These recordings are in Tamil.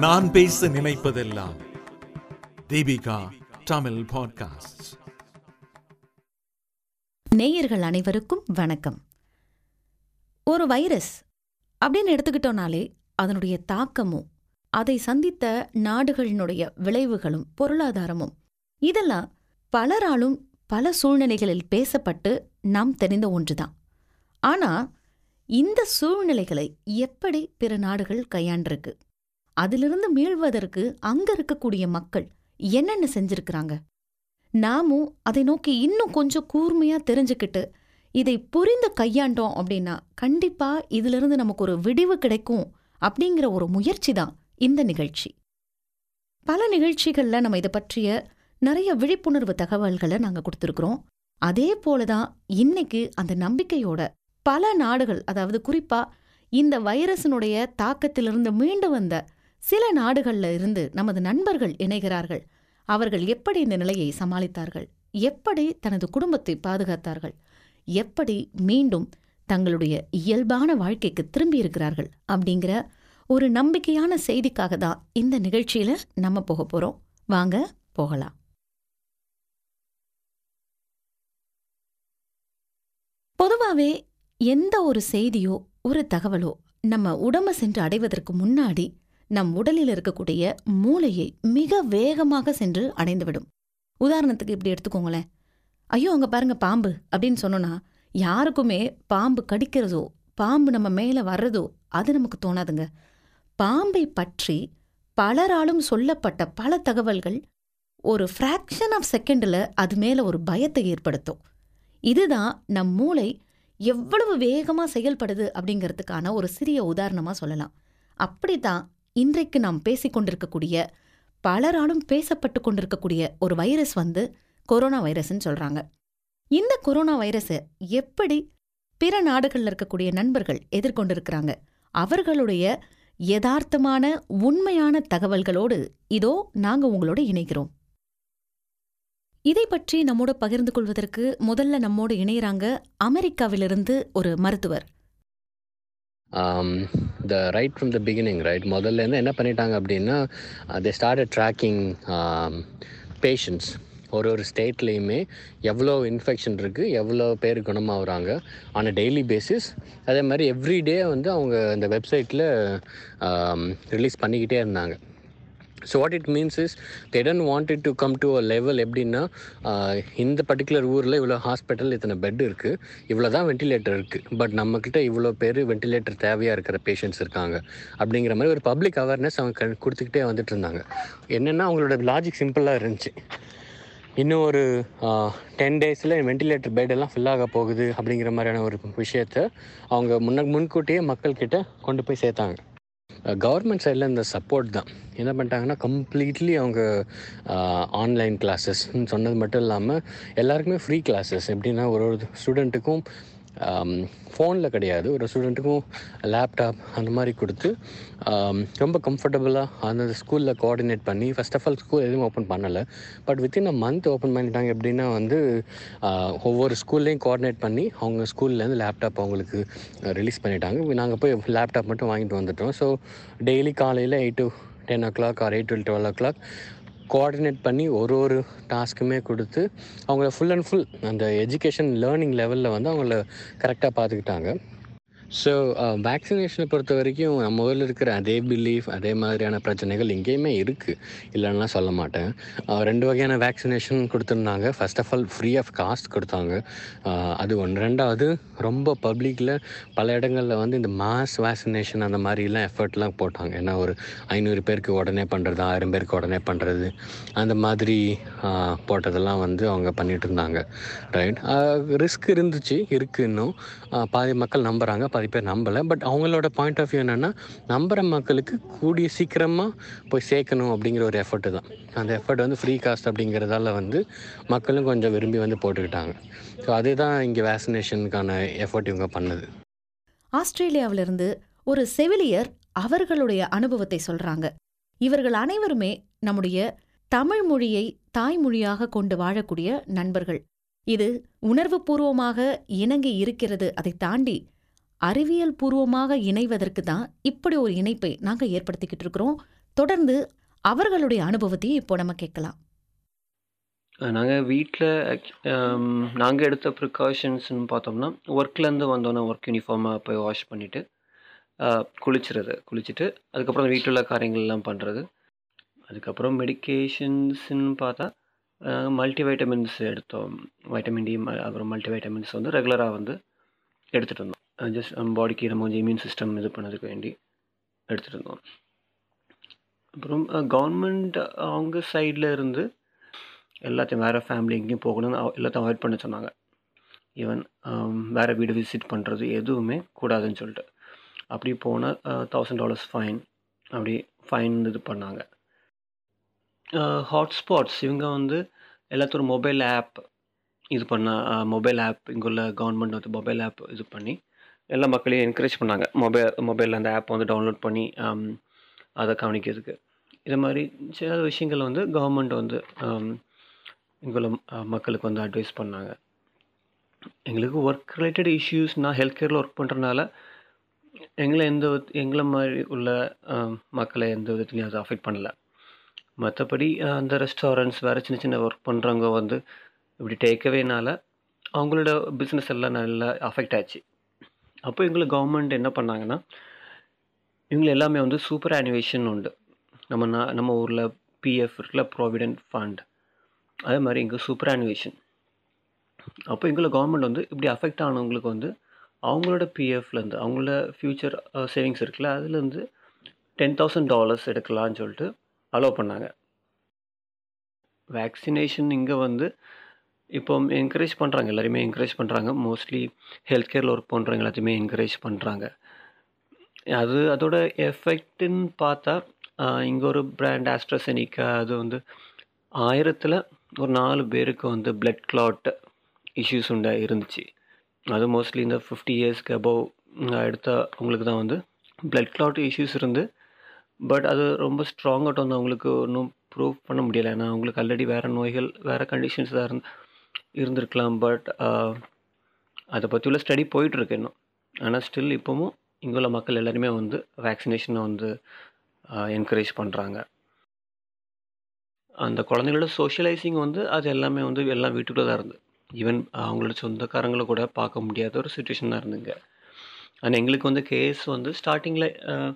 நான் பேச நினைப்பதெல்லாம் தீபிகா தமிழ் பாட்காஸ்ட் நேயர்கள் அனைவருக்கும் வணக்கம். ஒரு வைரஸ் அப்படின்னு எடுத்துக்கிட்டோனாலே அதனுடைய தாக்கமும் அதை சந்தித்த நாடுகளினுடைய விளைவுகளும் பொருளாதாரமும் இதெல்லாம் பலராலும் பல சூழ்நிலைகளில் பேசப்பட்டு நாம் தெரிந்த ஒன்றுதான். ஆனா இந்த சூழ்நிலைகளை எப்படி பிற நாடுகள் கையாண்டிருக்கு? அதிலிருந்து மீள்வதற்கு அங்க இருக்கக்கூடிய மக்கள் என்னென்ன செஞ்சிருக்கிறாங்க? நாமும் அதை நோக்கி இன்னும் கொஞ்சம் கூர்மையா தெரிஞ்சுக்கிட்டு இதை புரிந்து கையாண்டோம் அப்படின்னா கண்டிப்பா இதிலிருந்து நமக்கு ஒரு விடிவு கிடைக்கும் அப்படிங்கிற ஒரு முயற்சி தான் இந்த நிகழ்ச்சி. பல நிகழ்ச்சிகள்ல நம்ம இதை பற்றிய நிறைய விழிப்புணர்வு தகவல்களை நாங்க கொடுத்துருக்குறோம். அதே போலதான் இன்னைக்கு அந்த நம்பிக்கையோட பல நாடுகள் அதாவது குறிப்பா இந்த வைரஸினுடைய தாக்கத்திலிருந்து மீண்டு வந்த சில நாடுகள்ல இருந்து நமது நண்பர்கள் இணைகிறார்கள். அவர்கள் எப்படி இந்த நிலையை சமாளித்தார்கள்? எப்படி தனது குடும்பத்தை பாதுகாத்தார்கள்? எப்படி மீண்டும் தங்களுடைய இயல்பான வாழ்க்கைக்கு திரும்பி இருக்கிறார்கள் அப்படிங்கிற ஒரு நம்பிக்கையான செய்திக்காக தான் இந்த நிகழ்ச்சியில நம்ம போக போறோம். வாங்க போகலாம். பொதுவாவே எந்த ஒரு செய்தியோ ஒரு தகவலோ நம்ம உடம்ப சென்று அடைவதற்கு முன்னாடி நம் உடலில் இருக்கக்கூடிய மூளையை மிக வேகமாக சென்று அடைந்துவிடும். உதாரணத்துக்கு இப்படி எடுத்துக்கோங்களேன். ஐயோ அங்க பாருங்க பாம்பு அப்படின்னு சொன்னோன்னா யாருக்குமே பாம்பு கடிக்கிறதோ பாம்பு நம்ம மேல வர்றதோ அது நமக்கு தோணாதுங்க. பாம்பை பற்றி பலராலும் சொல்லப்பட்ட பல தகவல்கள் ஒரு ஃப்ராக்ஷன் ஆஃப் செகண்டில் அது மேல ஒரு பயத்தை ஏற்படுத்தும். இதுதான் நம் மூளை எவ்வளவு வேகமா செயல்படுது அப்படிங்கிறதுக்கான ஒரு சிறிய உதாரணமா சொல்லலாம். அப்படித்தான் இன்றைக்கு நாம் பேசிக்கொண்டிருக்கக்கூடிய பலராலும் பேசப்பட்டு கொண்டிருக்கக்கூடிய ஒரு வைரஸ் வந்து கொரோனா வைரஸ்ன்னு சொல்றாங்க. இந்த கொரோனா வைரஸை எப்படி பிற நாடுகள்ல இருக்கக்கூடிய நண்பர்கள் எதிர்கொண்டிருக்கிறாங்க அவர்களுடைய யதார்த்தமான உண்மையான தகவல்களோடு இதோ நாங்க உங்களோட இணைகிறோம். இதை பற்றி நம்மோட பகிர்ந்து கொள்வதற்கு முதல்ல நம்மோடு இணையறாங்க அமெரிக்காவிலிருந்து ஒரு மருத்துவர். The right from the beginning right முதல்லேருந்து என்ன பண்ணிட்டாங்க அப்படின்னா தே ஸ்டார்ட் ட்ராக்கிங் பேஷண்ட்ஸ் ஒரு ஒரு ஸ்டேட்லேயுமே எவ்வளோ இன்ஃபெக்ஷன் இருக்குது எவ்வளோ பேர் குணமாகறாங்க ஆன் அ டெய்லி பேசிஸ் அதே மாதிரி எவ்ரிடே வந்து அவங்க அந்த வெப்சைட்டில் ரிலீஸ் பண்ணிக்கிட்டே இருந்தாங்க. So what it means is they don't want it to come to a level எப்படின்னா இந்த பர்டிகுலர் ஊரில் இவ்வளோ ஹாஸ்பிட்டல் இத்தனை பெட் இருக்குது இவ்வளோ தான் வென்டிலேட்டர் இருக்குது பட் நம்மக்கிட்ட இவ்வளோ பேர் வென்டிலேட்டர் தேவையாக இருக்கிற பேஷண்ட்ஸ் இருக்காங்க. அப்படிங்கிற மாதிரி ஒரு பப்ளிக் அவேர்னஸ் அவங்க கொடுத்துக்கிட்டே வந்துட்டு இருந்தாங்க. என்னென்னா அவங்களோட லாஜிக் சிம்பிளாக இருந்துச்சு. இன்னும் ஒரு டென் டேஸில் வென்டிலேட்டர் பெட்டெல்லாம் ஃபில் ஆக போகுது அப்படிங்கிற மாதிரியான ஒரு விஷயத்த அவங்க முன்ன முன்கூட்டியே மக்கள்கிட்ட கொண்டு போய் சேர்த்தாங்க. கவர்மெண்ட் சைடில் இந்த சப்போர்ட் தான். என்ன பண்ணிட்டாங்கன்னா கம்ப்ளீட்லி அவங்க ஆன்லைன் கிளாஸஸ் சொன்னது மட்டும் இல்லாமல் எல்லாருக்குமே ஃப்ரீ கிளாஸஸ் எப்படின்னா ஒரு ஒரு ஸ்டூடெண்ட்டுக்கும் ஃபோனில் கிடையாது. ஒரு ஸ்டூடெண்ட்டுக்கும் லேப்டாப் அந்த மாதிரி கொடுத்து ரொம்ப கம்ஃபர்டபுளாக அந்த ஸ்கூலில் கோஆர்டினேட் பண்ணி ஃபஸ்ட் ஆஃப் ஆல் ஸ்கூல் எதுவும் ஓப்பன் பண்ணலை. But within a month open பண்ணிட்டாங்க எப்படின்னா வந்து ஒவ்வொரு ஸ்கூல்லையும் கோஆர்டினேட் பண்ணி அவங்க ஸ்கூல்லேருந்து லேப்டாப் அவங்களுக்கு ரிலீஸ் பண்ணிட்டாங்க. நாங்கள் போய் லேப்டாப் மட்டும் வாங்கிட்டு வந்துட்டோம். ஸோ டெய்லி காலையில் eight to ten o'clock or eight to twelve o'clock coordinate பண்ணி ஒரு ஒரு டாஸ்க்குமே கொடுத்து அவங்கள ஃபுல் அண்ட் ஃபுல் அந்த எஜுகேஷன் லேர்னிங் லெவலில் வந்து அவங்கள கரெக்டாக பார்த்துக்கிட்டாங்க. ஸோ வேக்சினேஷனை uh, பொறுத்த வரைக்கும் நம்ம ஊரில் இருக்கிற அதே பிலீஃப் அதே மாதிரியான பிரச்சனைகள் இங்கேயுமே இருக்குது இல்லைன்னா சொல்ல மாட்டேன். ரெண்டு வகையான வேக்சினேஷன் கொடுத்துருந்தாங்க. First of all free of cost கொடுத்தாங்க. அது ஒன்று ரெண்டாவது ரொம்ப பப்ளிக்கில் பல இடங்களில் வந்து இந்த மாஸ் வேக்சினேஷன் அந்த மாதிரிலாம் எஃபர்ட்லாம் போட்டாங்க. ஏன்னா ஒரு ஐநூறு பேருக்கு உடனே பண்ணுறது ஆயிரம் பேருக்கு உடனே பண்ணுறது அந்த மாதிரி போட்டதெல்லாம் வந்து அவங்க பண்ணிகிட்டு இருந்தாங்க. ரைட் ரிஸ்க் இருந்துச்சு இருக்குது இன்னும். பாதி மக்கள் நம்புகிறாங்க பாதி பேர் நம்பலை. பட் அவங்களோட பாயிண்ட் ஆஃப் வியூ என்னென்னா நம்புகிற மக்களுக்கு கூடிய சீக்கிரமாக போய் சேர்க்கணும் அப்படிங்கிற ஒரு எஃபர்ட்டு தான். அந்த எஃபர்ட் வந்து ஃப்ரீ காஸ்ட் அப்படிங்கிறதால வந்து மக்களும் கொஞ்சம் விரும்பி வந்து போட்டுக்கிட்டாங்க. ஸோ அதுதான் இங்கே வேக்சினேஷனுக்கான எஃபர்ட் இவங்க பண்ணது. ஆஸ்திரேலியாவிலிருந்து ஒரு செவிலியர் அவர்களுடைய அனுபவத்தை சொல்றாங்க. இவர்கள் அனைவருமே நம்முடைய தமிழ் மொழியை தாய்மொழியாக கொண்டு வாழக்கூடிய நண்பர்கள். இது உணர்வுபூர்வமாக இணங்கி இருக்கிறது. அதை தாண்டி அறிவியல் பூர்வமாக இணைவதற்கு தான் இப்படி ஒரு இணைப்பை நாங்கள் ஏற்படுத்திக்கிட்டு இருக்கிறோம். தொடர்ந்து அவர்களுடைய அனுபவத்தையும் இப்போ நம்ம கேட்கலாம். நாங்கள் வீட்டில் நாங்கள் எடுத்த ப்ரிகாஷன்ஸ்னு பார்த்தோம்னா ஒர்க்லேருந்து வந்தோன்னே ஒர்க் யூனிஃபார்மாக போய் வாஷ் பண்ணிவிட்டு குளிச்சுறது. குளிச்சுட்டு அதுக்கப்புறம் வீட்டில் உள்ள காரியங்கள்லாம் பண்ணுறது அதுக்கப்புறம் மெடிக்கேஷன்ஸ்னு பார்த்தா மல்டி வைட்டமின்ஸ் எடுத்தோம். வைட்டமின் டி அப்புறம் மல்டி வைட்டமின்ஸ் வந்து ரெகுலராக வந்து எடுத்துகிட்டு இருந்தோம் ஜஸ்ட் um, நம்ம பாடிக்கு நம்ம கொஞ்சம் இம்யூன் சிஸ்டம் இது பண்ணதுக்கு வேண்டி எடுத்துகிட்டு இருந்தோம் அப்புறம் கவர்மெண்ட் அவங்க சைடில் இருந்து எல்லாத்தையும் வேறு ஃபேமிலி எங்கேயும் போகணும்னு எல்லாத்தையும் அவாய்ட் பண்ண சொன்னாங்க. ஈவன் um, வேறு வீடு விசிட் பண்ணுறது எதுவுமே கூடாதுன்னு சொல்லிட்டு. அப்படி போனால் தௌசண்ட் டாலர்ஸ் ஃபைன் அப்படி ஃபைன் இது பண்ணாங்க. ஹாட்ஸ்பாட்ஸ் இவங்க வந்து எல்லாத்தோட மொபைல் ஆப் இது பண்ண மொபைல் ஆப் இங்குள்ள கவர்மெண்ட் வந்து மொபைல் ஆப் இது பண்ணி எல்லா மக்களையும் என்கரேஜ் பண்ணாங்க. மொபைல் மொபைலில் அந்த ஆப் வந்து டவுன்லோட் பண்ணி அதை கவனிக்கிறதுக்கு. இது மாதிரி சில விஷயங்கள் வந்து கவர்மெண்ட் வந்து இங்குள்ள மக்களுக்கு வந்து அட்வைஸ் பண்ணாங்க. எங்களுக்கு ஒர்க் ரிலேட்டட் இஷ்யூஸ்னால் ஹெல்த் கேரில் ஒர்க் பண்ணுறதுனால எங்களை எந்த எங்களை மாதிரி உள்ள மக்களை எந்த விதத்துலையும் அது அஃபெக்ட் பண்ணலை. மற்றபடி அந்த ரெஸ்டாரண்ட்ஸ் வேறு சின்ன சின்ன ஒர்க் பண்ணுறவங்க வந்து இப்படி டேக்கவேனால அவங்களோட பிஸ்னஸ் எல்லாம் நல்லா அஃபெக்ட் ஆச்சு. அப்போ எங்களை கவர்மெண்ட் என்ன பண்ணாங்கன்னா இவங்களை எல்லாமே வந்து சூப்பர் அனிவேஷன் உண்டு. நம்ம நான் நம்ம ஊரில் பிஎஃப் இருக்குல்ல ப்ராவிடென்ட் ஃபண்ட் அதே மாதிரி இங்கே சூப்பர் அனிவேஷன் அப்போ எங்களை கவர்மெண்ட் வந்து இப்படி அஃபெக்ட் ஆனவங்களுக்கு வந்து அவங்களோட பிஎஃப்லேருந்து அவங்களோட ஃப்யூச்சர் சேவிங்ஸ் இருக்குல்ல அதுலேருந்து டென் தௌசண்ட் டாலர்ஸ் எடுக்கலான்னு சொல்லிட்டு அலோவ் பண்ணாங்க. வேக்சினேஷன் இங்கே வந்து இப்போ என்கரேஜ் பண்ணுறாங்க எல்லாரையுமே என்கரேஜ் பண்ணுறாங்க மோஸ்ட்லி ஹெல்த் கேரில் ஒர்க் பண்ணுறவங்க எல்லாத்தையுமே என்கரேஜ் பண்ணுறாங்க அது அதோட எஃபெக்ட்டுன்னு பார்த்தா இங்கே ஒரு பிராண்ட் ஆஸ்ட்ரசெனிக்கா அது வந்து ஆயிரத்தில் ஒரு நாலு பேருக்கு வந்து பிளட் கிளாட் இஷ்யூஸ் உண்டா இருந்துச்சு. அது மோஸ்ட்லி இந்த ஃபிஃப்டி இயர்ஸ்க்கு அபவ் எடுத்த அவங்களுக்கு தான் வந்து பிளட் கிளாட் இஷ்யூஸ் இருந்து பட் அது ரொம்ப ஸ்ட்ராங்காக வந்து அவங்களுக்கு ஒன்றும் ப்ரூவ் பண்ண முடியலை. ஏன்னா அவங்களுக்கு ஆல்ரெடி வேறு நோய்கள் வேறு கண்டிஷன்ஸ் தான் இருந்து இருந்திருக்கலாம் பட் uh, அதை பற்றியுள்ள ஸ்டடி போயிட்டுருக்கு இன்னும். ஆனால் ஸ்டில் இப்போவும் இங்கே உள்ள மக்கள் எல்லாருமே வந்து வேக்சினேஷனை வந்து uh, என்கரேஜ் பண்ணுறாங்க அந்த குழந்தைங்களோட சோஷியலைசிங் வந்து அது எல்லாமே வந்து எல்லாம் வீட்டுக்குள்ளே தான் இருந்து. ஈவன் அவங்களோட சொந்தக்காரங்களை கூட பார்க்க முடியாத ஒரு சுச்சுவேஷன் தான் இருந்துங்க. ஆனால் எங்களுக்கு வந்து கேஸ் வந்து ஸ்டார்டிங்கில் uh,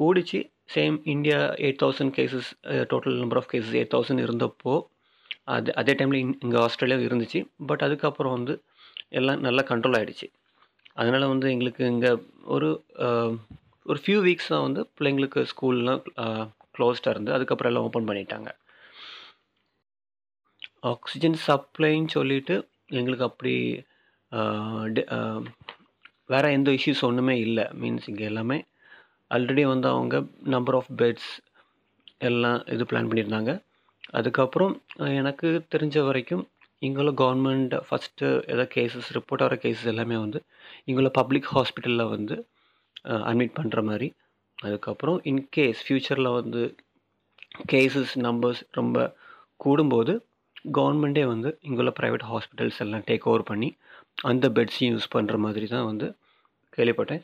கூடிச்சு same India eight thousand cases total number of cases eight thousand இருந்தப்போ அது அதே டைமில் இங் இங்கே ஆஸ்திரேலியா இருந்துச்சு. பட் அதுக்கப்புறம் வந்து எல்லாம் நல்லா கண்ட்ரோல் ஆகிடுச்சு அதனால் வந்து எங்களுக்கு இங்கே ஒரு ஒரு ஃபியூ வீக்ஸ் தான் வந்து பிள்ளைங்களுக்கு ஸ்கூல்லாம் க்ளோஸ்டாக இருந்து அதுக்கப்புறம் எல்லாம் ஓப்பன் பண்ணிட்டாங்க. ஆக்சிஜன் சப்ளைன்னு சொல்லிட்டு எங்களுக்கு அப்படி வேறு எந்த இஷ்யூஸ் ஒன்றுமே இல்லை. மீன்ஸ் இங்கே எல்லாமே ஆல்ரெடி வந்து அவங்க நம்பர் ஆஃப் பெட்ஸ் எல்லாம் இது பிளான் பண்ணியிருந்தாங்க. அதுக்கப்புறம் எனக்கு தெரிஞ்ச வரைக்கும் இங்குள்ள கவர்மெண்ட் ஃபஸ்ட்டு எதாவது கேசஸ் ரிப்போர்ட் ஆகிற கேசஸ் எல்லாமே வந்து இங்குள்ள பப்ளிக் ஹாஸ்பிட்டலில் வந்து அட்மிட் பண்ணுற மாதிரி. அதுக்கப்புறம் இன்கேஸ் ஃப்யூச்சரில் வந்து கேசஸ் நம்பர்ஸ் ரொம்ப கூடும்போது கவர்மெண்ட்டே வந்து இங்குள்ள ப்ரைவேட் ஹாஸ்பிட்டல்ஸ் எல்லாம் டேக் ஓவர் பண்ணி அந்த பெட்ஸையும் யூஸ் பண்ணுற மாதிரி தான் வந்து கேள்விப்பட்டேன்.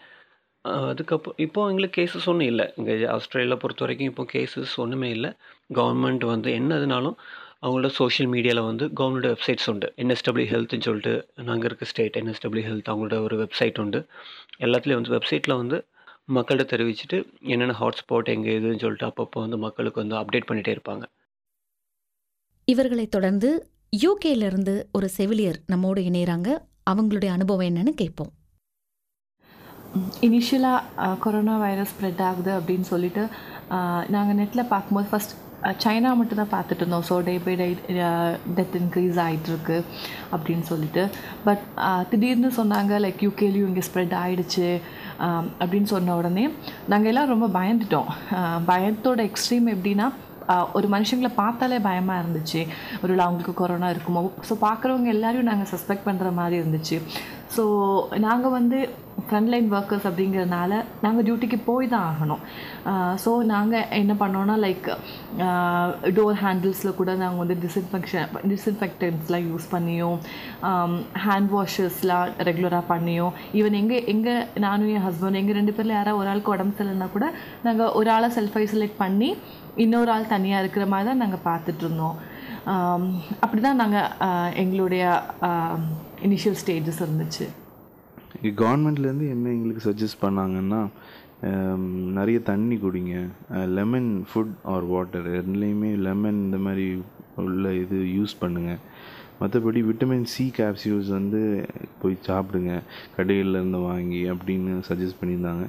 அதுக்கப்புறம் இப்போ எங்களுக்கு கேசஸ் ஒன்றும் இல்லை. இங்கே ஆஸ்திரேலியா பொறுத்த வரைக்கும் இப்போ கேசஸ் ஒன்றுமே இல்லை. கவர்மெண்ட் வந்து என்னதுனாலும் அவங்களோட சோஷியல் மீடியாவில் வந்து கவர்மெண்ட் வெப்சைட்ஸ் உண்டு. என்எஸ்டபிள்யூ ஹெல்த்னு சொல்லிட்டு நாங்கள் இருக்க ஸ்டேட் என்எஸ்டபிள்யூ ஹெல்த் அவங்களோட ஒரு வெப்சைட் உண்டு. எல்லாத்துலேயும் வந்து வெப்சைட்டில் வந்து மக்கள்கிட்ட தெரிவிச்சுட்டு என்னென்ன ஹாட்ஸ்பாட் எங்கே இதுன்னு சொல்லிட்டு அப்பப்போ வந்து மக்களுக்கு வந்து அப்டேட் பண்ணிகிட்டே இருப்பாங்க. இவர்களை தொடர்ந்து யூகேலேருந்து ஒரு செவிலியர் நம்மோடு இணைகிறாங்க அவங்களுடைய அனுபவம் என்னன்னு கேட்போம். இனிஷியலாக கொரோனா வைரஸ் ஸ்ப்ரெட் ஆகுது அப்படின்னு சொல்லிட்டு நாங்கள் நெட்டில் பார்க்கும்போது ஃபஸ்ட் சைனா மட்டும் தான் பார்த்துட்டு இருந்தோம். So day by day death increase ஆகிட்டுருக்கு அப்படின்னு சொல்லிட்டு. பட் திடீர்னு சொன்னாங்க லைக் யூகேலையும் இங்கே ஸ்ப்ரெட் ஆகிடுச்சு அப்படின்னு சொன்ன உடனே நாங்கள் எல்லாம் ரொம்ப பயந்துட்டோம். பயத்தோட எக்ஸ்ட்ரீம் எப்படின்னா ஒரு மனுஷங்களை பார்த்தாலே பயமாக இருந்துச்சு. ஒரு அவங்களுக்கு கொரோனா இருக்குமோ. ஸோ பார்க்குறவங்க எல்லாரையும் நாங்கள் சஸ்பெக்ட் பண்ணுற மாதிரி இருந்துச்சு. ஸோ நாங்கள் வந்து ஃப்ரண்ட்லைன் ஒர்க்கர்ஸ் அப்படிங்கிறதுனால நாங்கள் டியூட்டிக்கு போய் தான் ஆகணும் ஸோ நாங்கள் என்ன பண்ணோன்னா லைக் டோர் ஹேண்டில்ஸில் கூட நாங்கள் வந்து டிஸ்இன்ஃபெக்ஷன் டிஸ்இன்ஃபெக்டன்ஸ்லாம் யூஸ் பண்ணியும் ஹேண்ட் வாஷஸ்லாம் ரெகுலராக பண்ணியும். ஈவன் எங்கள் எங்கள் நானும் என் ஹஸ்பண்ட் எங்கள் ரெண்டு பேரில் யாராவது ஒரு ஆளுக்கு உடம்பு சரியில்லைனா கூட நாங்கள் ஒரு ஆளை செல்ஃப் ஐசோலேட் பண்ணி இன்னொரு ஆள் தனியாக இருக்கிற மாதிரி தான் நாங்கள் பார்த்துட்ருந்தோம் அப்படி தான் நாங்கள் எங்களுடைய இனிஷியல் ஸ்டேஜஸ் இருந்துச்சு. கவர்மெண்ட்லேருந்து என்ன எங்களுக்கு சஜஸ்ட் பண்ணாங்கன்னா நிறைய தண்ணி குடிங்க. லெமன் ஃபுட் ஆர் வாட்டர் ரெண்டுலேயுமே லெமன் இந்த மாதிரி உள்ள இது யூஸ் பண்ணுங்கள் மற்றபடி விட்டமின் சி கேப்சியூல்ஸ் வந்து போய் சாப்பிடுங்க. கடையிலேருந்து வாங்கி அப்படின்னு சஜஸ்ட் பண்ணியிருந்தாங்க.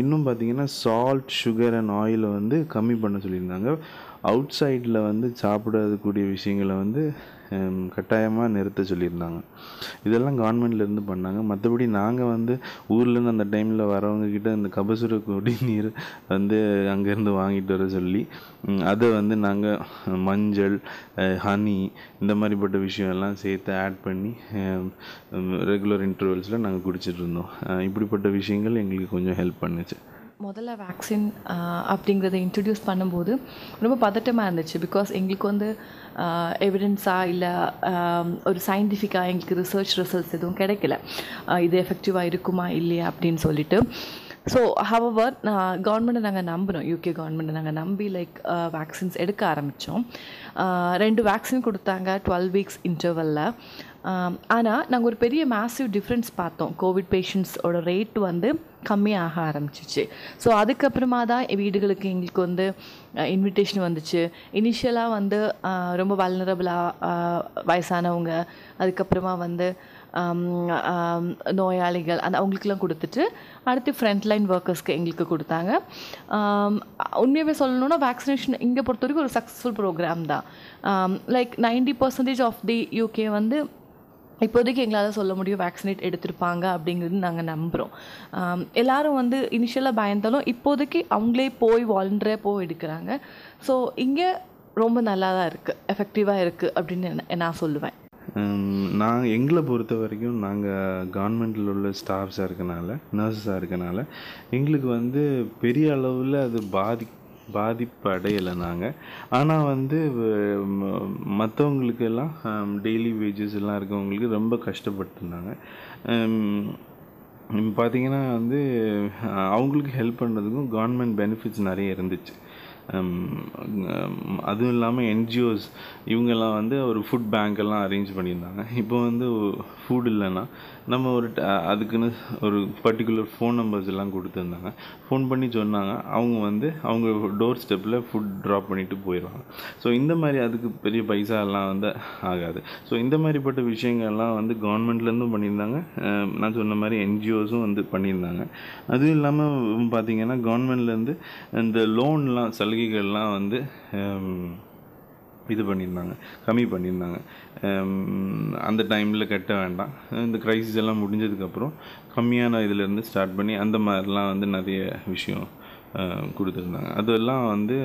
இன்னும் பார்த்தீங்கன்னா சால்ட் சுகர் அண்ட் ஆயிலை வந்து கம்மி பண்ண சொல்லியிருந்தாங்க. அவுட் சைடில் வந்து சாப்பிடக்கூடிய விஷயங்களை வந்து கட்டாயமாக நிறுத்த சொல்லியிருந்தாங்க. இதெல்லாம் கவர்மெண்ட்லேருந்து பண்ணாங்க. மற்றபடி நாங்கள் வந்து ஊர்லேருந்து அந்த டைமில் வரவங்கக்கிட்ட இந்த கபசுர குடிநீர் வந்து அங்கேருந்து வாங்கிட்டு வர சொல்லி அதை வந்து நாங்கள் மஞ்சள் ஹனி இந்த மாதிரிப்பட்ட விஷயம் எல்லாம் சேர்த்து ஆட் பண்ணி ரெகுலர் இன்டர்வல்ஸில் நாங்கள் குடிச்சிட்டு இருந்தோம். இப்படிப்பட்ட விஷயங்கள் எங்களுக்கு கொஞ்சம் ஹெல்ப் பண்ணுச்சு. முதல்ல வேக்சின் அப்படிங்கிறத இன்ட்ரடியூஸ் பண்ணும்போது ரொம்ப பதட்டமாக இருந்துச்சு. பிகாஸ் எங்களுக்கு வந்து எவிடன்ஸாக இல்லை ஒரு சயின்டிஃபிக்காக எங்களுக்கு ரிசர்ச் ரிசல்ட்ஸ் எதுவும் கிடைக்கல. இது எஃபெக்டிவாக இருக்குமா இல்லையா அப்படின்னு சொல்லிட்டு. ஸோ ஹவவர் நான் கவர்மெண்ட்டை நாங்கள் நம்பினோம். யூகே கவர்மெண்ட்டை நாங்கள் நம்பி லைக் வேக்சின்ஸ் எடுக்க ஆரம்பித்தோம் ரெண்டு வேக்சின் கொடுத்தாங்க டுவெல் வீக்ஸ் இன்டர்வலில் ஆனால் நாங்கள் ஒரு பெரிய மேசிவ் டிஃப்ரென்ஸ் பார்த்தோம். கோவிட் பேஷண்ட்ஸோட ரேட் வந்து கம்மியாக ஆரம்பிச்சிச்சு. ஸோ அதுக்கப்புறமா தான் வீடுகளுக்கு எங்களுக்கு வந்து இன்விடேஷன் வந்துச்சு. இனிஷியலாக வந்து ரொம்ப வல்னரபிளாக வயசானவங்க அதுக்கப்புறமா வந்து நோயாளிகள் அந்த அவங்களுக்குலாம் கொடுத்துட்டு அடுத்து ஃப்ரண்ட்லைன் ஒர்க்கர்ஸ்க்கு எங்களுக்கு கொடுத்தாங்க. உண்மையாகவே சொல்லணும்னா வேக்சினேஷன் இங்கே பொறுத்த வரைக்கும் ஒரு சக்ஸஸ்ஃபுல் ப்ரோக்ராம் தான். Like ninety percentage of the UK வந்து இப்போதைக்கு எங்களால் சொல்ல முடியும் வேக்சினேட் எடுத்திருப்பாங்க அப்படிங்கிறது நாங்கள் நம்புகிறோம் எல்லாரும் வந்து இனிஷியலாக பயந்தாலும் இப்போதைக்கு அவங்களே போய் வாலண்டரியாக போய் எடுக்கிறாங்க. ஸோ இங்கே ரொம்ப நல்லா தான் இருக்குது எஃபெக்டிவாக இருக்குது அப்படின்னு நான் நான் சொல்லுவேன். நான் எங்களை பொறுத்த வரைக்கும் நாங்கள் கவர்மெண்ட்டில் உள்ள ஸ்டாஃப்ஸாக இருக்கனால நர்ஸஸாக இருக்கனால எங்களுக்கு வந்து பெரிய அளவில் அது பாதி பாதிப்பு அடையலை நாங்கள் ஆனால் வந்து மற்றவங்களுக்கெல்லாம் டெய்லி வேஜஸ் எல்லாம் இருக்கவங்களுக்கு ரொம்ப கஷ்டப்பட்டுருந்தாங்க. பார்த்தீங்கன்னா வந்து அவங்களுக்கு ஹெல்ப் பண்ணுறதுக்கும் கவர்மெண்ட் பெனிஃபிட்ஸ் நிறைய இருந்துச்சு. அதுவும் இல்லாமல் என்ஜிஓஸ் இவங்கெல்லாம் வந்து ஒரு ஃபுட் பேங்க்கெல்லாம் அரேஞ்ச் பண்ணியிருந்தாங்க. இப்போ வந்து ஃபுட் இல்லைன்னா நம்ம ஒரு ட- அதுக்குன்னு ஒரு பர்டிகுலர் ஃபோன் நம்பர்ஸ் எல்லாம் கொடுத்துருந்தாங்க. ஃபோன் பண்ணி சொன்னாங்க. அவங்க வந்து அவங்க டோர் ஸ்டெப்பில் ஃபுட் ட்ராப் பண்ணிவிட்டு போயிடுவாங்க. ஸோ இந்த மாதிரி அதுக்கு பெரிய பைசா எல்லாம் வந்து ஆகாது. ஸோ இந்த மாதிரிப்பட்ட விஷயங்கள்லாம் வந்து கவர்மெண்ட்லேருந்தும் பண்ணியிருந்தாங்க. நான் சொன்ன மாதிரி என்ஜிஓஸும் வந்து பண்ணியிருந்தாங்க. அதுவும் இல்லாமல் பார்த்தீங்கன்னா கவர்மெண்ட்லேருந்து இந்த லோன்லாம் சலுகைகள்லாம் வந்து இது பண்ணியிருந்தாங்க கம்மி பண்ணியிருந்தாங்க. அந்த டைமில் கட்ட வேண்டாம். இந்த க்ரைசிஸ் எல்லாம் முடிஞ்சதுக்கப்புறம் கம்மியான இதுலேருந்து ஸ்டார்ட் பண்ணி அந்த மாதிரிலாம் வந்து நிறைய விஷயம் கொடுத்துருந்தாங்க. அதெல்லாம் வந்து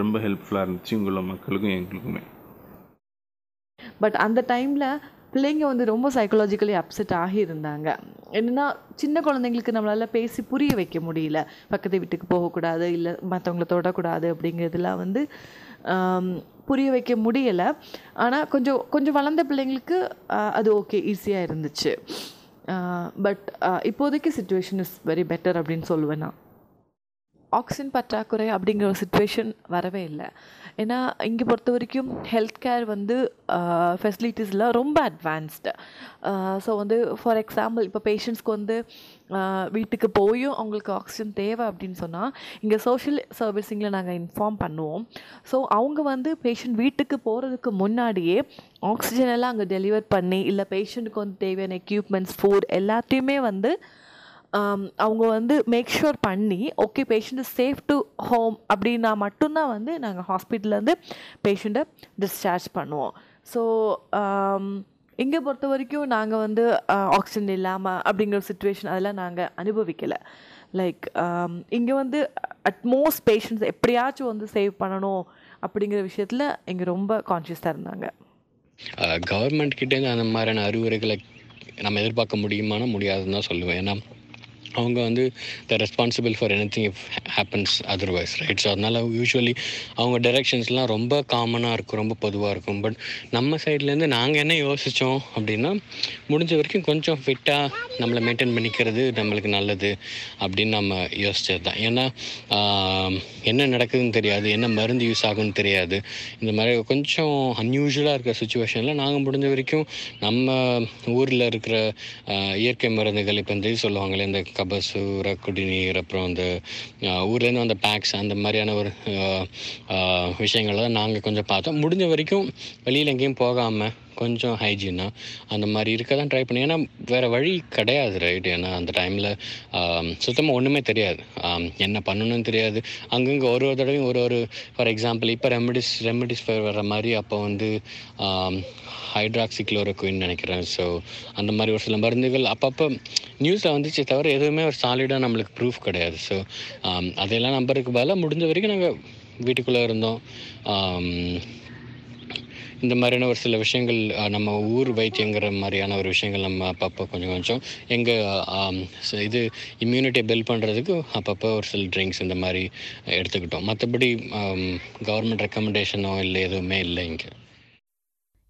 ரொம்ப ஹெல்ப்ஃபுல்லாக இருந்துச்சு இங்குள்ள மக்களுக்கும் எங்களுக்குமே. பட் அந்த டைமில் பிள்ளைங்க வந்து ரொம்ப சைக்கலாஜிக்கலி அப்செட் ஆகியிருந்தாங்க. என்னென்னா சின்ன குழந்தைங்களுக்கு நம்மளால் பேசி புரிய வைக்க முடியல. பக்கத்து வீட்டுக்கு போகக்கூடாது இல்லை மற்றவங்கள தொடக்கூடாது அப்படிங்கிறதுலாம் வந்து புரிய வைக்க முடியலை. ஆனால் கொஞ்சம் கொஞ்சம் வளர்ந்த பிள்ளைங்களுக்கு அது ஓகே ஈஸியாக இருந்துச்சு. பட் இப்போதைக்கு சுச்சுவேஷன் இஸ் வெரி பெட்டர் அப்படின்னு சொல்லுவேன் நான். ஆக்சிஜன் பற்றாக்குறை அப்படிங்கிற ஒரு சுச்சுவேஷன் வரவே இல்லை. ஏன்னா இங்கே பொறுத்த வரைக்கும் ஹெல்த் கேர் வந்து ஃபெசிலிட்டிஸில் ரொம்ப அட்வான்ஸ்டு ஸோ வந்து ஃபார் எக்ஸாம்பிள் இப்போ பேஷண்ட்ஸ்க்கு வந்து வீட்டுக்கு போயும் அவங்களுக்கு ஆக்சிஜன் தேவை அப்படின்னு சொன்னால் இங்கே சோஷியல் சர்வீஸிங்கில் நாங்கள் இன்ஃபார்ம் பண்ணுவோம். ஸோ அவங்க வந்து பேஷண்ட் வீட்டுக்கு போகிறதுக்கு முன்னாடியே ஆக்சிஜன் எல்லாம் அங்கே டெலிவர் பண்ணி இல்லை பேஷண்ட்டுக்கு வந்து தேவையான எக்யூப்மெண்ட்ஸ் ஃபுட் எல்லாத்தையுமே வந்து Um, அவங்க வந்து மேக் ஷூர் பண்ணி okay patient safe to home அப்படின்னா மட்டும்தான் வந்து நாங்கள் ஹாஸ்பிட்டல்லேருந்து பேஷண்ட்டை டிஸ்சார்ஜ் பண்ணுவோம். ஸோ um, இங்கே பொறுத்த வரைக்கும் நாங்கள் வந்து uh, ஆக்சிஜன் இல்லாமல் அப்படிங்கிற சுச்சுவேஷன் அதெல்லாம் நாங்கள் அனுபவிக்கலை. லைக் um, இங்கே வந்து அட்மோஸ்ட் பேஷண்ட்ஸ் எப்படியாச்சும் வந்து சேவ் பண்ணணும் அப்படிங்கிற விஷயத்தில் இங்கே ரொம்ப கான்ஷியஸாக இருந்தாங்க. Uh, கவர்மெண்ட் கிட்டேருந்து அந்த மாதிரியான அறிவுரைகளை நம்ம எதிர்பார்க்க முடியுமானா முடியாதுன்னு தான் சொல்லுவேன். ஏன்னா அவங்க வந்து the responsible for anything if happens otherwise right so அதனால் யூஸ்வலி அவங்க டைரெக்ஷன்ஸ்லாம் ரொம்ப காமனாக இருக்கும் ரொம்ப பொதுவாக இருக்கும். பட் நம்ம சைட்லேருந்து நாங்கள் என்ன யோசித்தோம் அப்படின்னா முடிஞ்ச வரைக்கும் கொஞ்சம் ஃபிட்டாக நம்மளை மெயின்டைன் பண்ணிக்கிறது நம்மளுக்கு நல்லது அப்படின்னு நம்ம யோசிச்சது தான். ஏன்னா என்ன நடக்குதுன்னு தெரியாது என்ன மருந்து யூஸ் ஆகும்னு தெரியாது. இந்த மாதிரி கொஞ்சம் அன்யூஷுவலாக இருக்கிற சுச்சுவேஷனில் நாங்கள் முடிஞ்ச வரைக்கும் நம்ம ஊரில் இருக்கிற இயற்கை மருந்துகள் இப்போ இந்த சொல்லுவாங்களே இந்த கபசூர குடிநீர் அப்புறம் அந்த ஊர்லேருந்து வந்த பேக்ஸ் அந்த மாதிரியான ஒரு விஷயங்கள்லாம் விஷயங்களை நாங்கள் கொஞ்சம் பார்த்தோம். முடிஞ்ச வரைக்கும் வெளியில் எங்கேயும் போகாமல் கொஞ்சம் ஹைஜீனாக அந்த மாதிரி இருக்க தான் ட்ரை பண்ணி. ஏன்னா வேறு வழி கிடையாது ரைட் ஏன்னா அந்த டைமில் சுத்தமாக ஒன்றுமே தெரியாது. என்ன பண்ணணும்னு தெரியாது. அங்கங்கே ஒரு ஒரு தடவையும் ஒரு ஒரு ஃபார் எக்ஸாம்பிள் இப்போ ரெமடிஸ் ரெமடிஸ் வர மாதிரி அப்போ வந்து ஹைட்ராக்சி குளோரோக்வின் நினைக்கிறேன். ஸோ அந்த மாதிரி ஒரு சில மருந்துகள் அப்பப்போ நியூஸில் வந்துச்சு தவிர எதுவுமே ஒரு சாலிடாக நம்மளுக்கு ப்ரூஃப் கிடையாது. ஸோ அதையெல்லாம் நம்பருக்கு பதிலாக முடிஞ்ச வரைக்கும் நாங்கள் வீட்டுக்குள்ளே இருந்தோம். இந்த மாதிரியான ஒரு சில விஷயங்கள் நம்ம ஊர் வைத்தியங்கிற மாதிரியான ஒரு விஷயங்கள் நம்ம அப்பப்போ கொஞ்சம் கொஞ்சம் எங்கள் இது இம்யூனிட்டியை பில்ட் பண்ணுறதுக்கு அப்பப்போ ஒரு சில ட்ரிங்க்ஸ் இந்த மாதிரி எடுத்துக்கிட்டோம். மற்றபடி கவர்மெண்ட் ரெக்கமெண்டேஷனோ இல்லை எதுவுமே இல்லை இங்கே.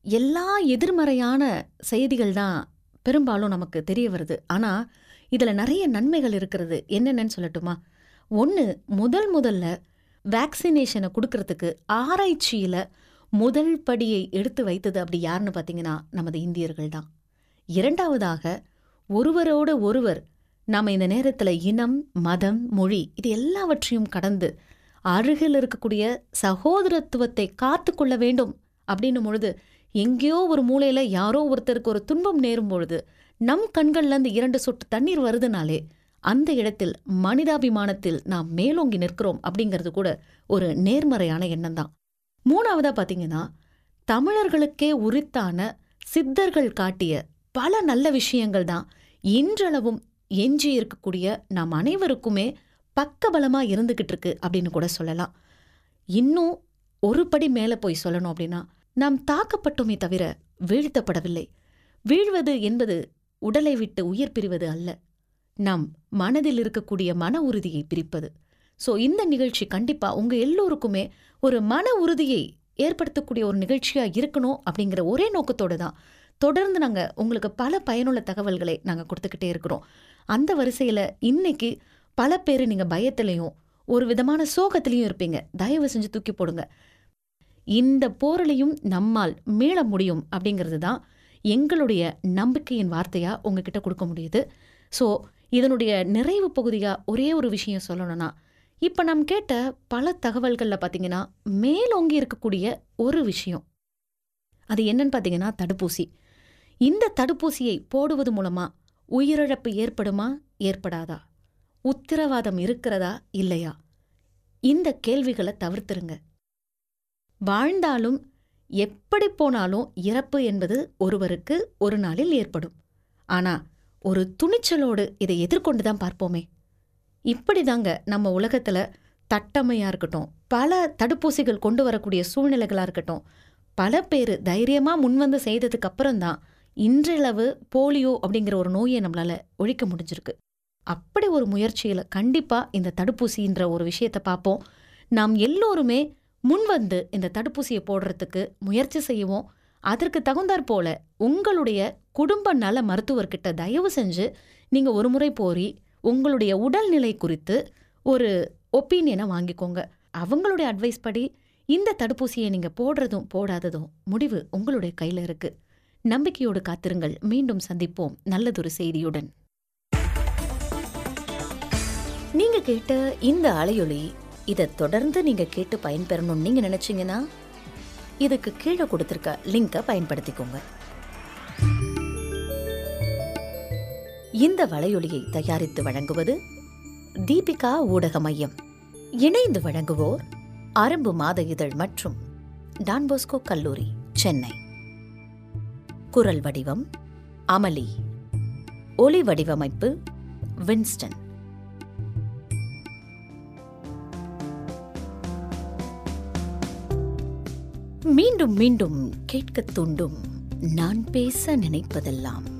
எல்லா எதிர்மறையான செய்திகள் தான் பெரும்பாலும் நமக்கு தெரிய வருது. ஆனால் இதில் நிறைய நன்மைகள் இருக்கிறது. என்னென்னு சொல்லட்டுமா? ஒன்று முதல் முதல்ல வேக்சினேஷனை கொடுக்கறதுக்கு ஆராய்ச்சியில் முதல் படியை எடுத்து வைத்தது அப்படி யாருன்னு பார்த்தீங்கன்னா நமது இந்தியர்கள் தான் இரண்டாவதாக ஒருவரோடு ஒருவர் நாம் இந்த நேரத்தில் இனம் மதம் மொழி இது எல்லாவற்றையும் கடந்து அருகில் இருக்கக்கூடிய சகோதரத்துவத்தை காத்து கொள்ள வேண்டும் அப்படின்னும் பொழுது எங்கேயோ ஒரு மூலையில யாரோ ஒருத்தருக்கு ஒரு துன்பம் நேரும் பொழுது நம் கண்கள்ல இருந்து இரண்டு சொட்டு தண்ணீர் வருதுனாலே அந்த இடத்தில் மனிதாபிமானத்தில் நாம் மேலோங்கி நிற்கிறோம் அப்படிங்கிறது கூட ஒரு நேர்மறையான எண்ணம் தான் மூணாவதா பாத்தீங்கன்னா தமிழர்களுக்கே உரித்தான சித்தர்கள் காட்டிய பல நல்ல விஷயங்கள் தான் இன்றளவும் எஞ்சி இருக்கக்கூடிய நாம் அனைவருக்குமே பக்கபலமாக இருந்துகிட்டு இருக்கு அப்படின்னு கூட சொல்லலாம். இன்னும் ஒரு படி மேலே போய் சொல்லணும் அப்படின்னா நாம் தாக்கப்பட்டோமே தவிர வீழ்த்தப்படவில்லை. வீழ்வது என்பது உடலை விட்டு உயிர் பிரிவது அல்ல. நம் மனதில் இருக்கக்கூடிய மன உறுதியை பிரிப்பது. ஸோ இந்த நிகழ்ச்சி கண்டிப்பா உங்க எல்லோருக்குமே ஒரு மன உறுதியை ஏற்படுத்தக்கூடிய ஒரு நிகழ்ச்சியா இருக்கணும் அப்படிங்கிற ஒரே நோக்கத்தோட தான் தொடர்ந்து நாங்க உங்களுக்கு பல பயனுள்ள தகவல்களை நாங்க கொடுத்துக்கிட்டே இருக்கிறோம். அந்த வரிசையில இன்னைக்கு பல பேர் நீங்க பயத்திலையும் ஒரு விதமான சோகத்திலையும் இருப்பீங்க. தயவு செஞ்சு தூக்கி போடுங்க. இந்த போரலையும் நம்மால் மீள முடியும் அப்படிங்கிறது தான் எங்களுடைய நம்பிக்கையின் வார்த்தையா உங்ககிட்ட கொடுக்க முடியுது. ஸோ இதனுடைய நிறைவு பகுதியா ஒரே ஒரு விஷயம் சொல்லணும்னா இப்போ நாம் கேட்ட பல தகவல்களில் பார்த்தீங்கன்னா மேலோங்கி இருக்கக்கூடிய ஒரு விஷயம். அது என்னன்னு பார்த்தீங்கன்னா தடுப்பூசி. இந்த தடுப்பூசியை போடுவது மூலமா உயிரிழப்பு ஏற்படுமா ஏற்படாதா? உத்தரவாதம் இருக்கிறதா இல்லையா? இந்த கேள்விகளை தவிர்த்துருங்க. வாழ்ந்தாலும் எப்படி போனாலும் இறப்பு என்பது ஒருவருக்கு ஒரு நாளில் ஏற்படும். ஆனா ஒரு துணிச்சலோடு இதை எதிர்கொண்டு தான் பார்ப்போமே. இப்படிதாங்க நம்ம உலகத்துல தட்டமையா இருக்கட்டும் பல தடுப்பூசிகள் கொண்டு வரக்கூடிய சூழ்நிலைகளா இருக்கட்டும் பல பேர் தைரியமா முன்வந்து செய்ததுக்கு அப்புறம்தான் இன்றளவு போலியோ அப்படிங்கிற ஒரு நோயை நம்மளால ஒழிக்க முடிஞ்சிருக்கு. அப்படி ஒரு முயற்சியில் கண்டிப்பா இந்த தடுப்பூசின்ற ஒரு விஷயத்தை பார்ப்போம். நாம் எல்லோருமே முன்வந்து இந்த தடுப்பூசியை போடுறதுக்கு முயற்சி செய்வோம். அதற்கு தகுந்தாற் போல உங்களுடைய குடும்ப நல மருத்துவர்கிட்ட தயவு செஞ்சு நீங்க ஒரு முறை போரி உங்களுடைய உடல்நிலை குறித்து ஒரு ஒப்பீனியனை வாங்கிக்கோங்க. அவங்களுடைய அட்வைஸ் படி இந்த தடுப்பூசியை நீங்கள் போடுறதும் போடாததும் முடிவு உங்களுடைய கையில் இருக்கு. நம்பிக்கையோடு காத்திருங்கள். மீண்டும் சந்திப்போம். நல்லதொரு செய்தியுடன். நீங்க கேட்ட இந்த அலையொலி இதை தொடர்ந்து நீங்க கேட்டு பயன்பெறணும்னு நீங்க நினைச்சீங்கன்னா இதுக்கு கீழே கொடுத்துருக்க லிங்கை பயன்படுத்திக்கோங்க. இந்த வலையொலியை தயாரித்து வழங்குவது தீபிகா ஊடக மையம். இணைந்து வழங்குவோர் அரும்பு மாத இதழ் மற்றும் டான்போஸ்கோ கல்லூரி சென்னை. குரல் வடிவம் அமளி. ஒலி வடிவமைப்பு வின்ஸ்டன். மீண்டும் மீண்டும் கேட்கத் தூண்டும் நான் பேச நினைப்பதெல்லாம்.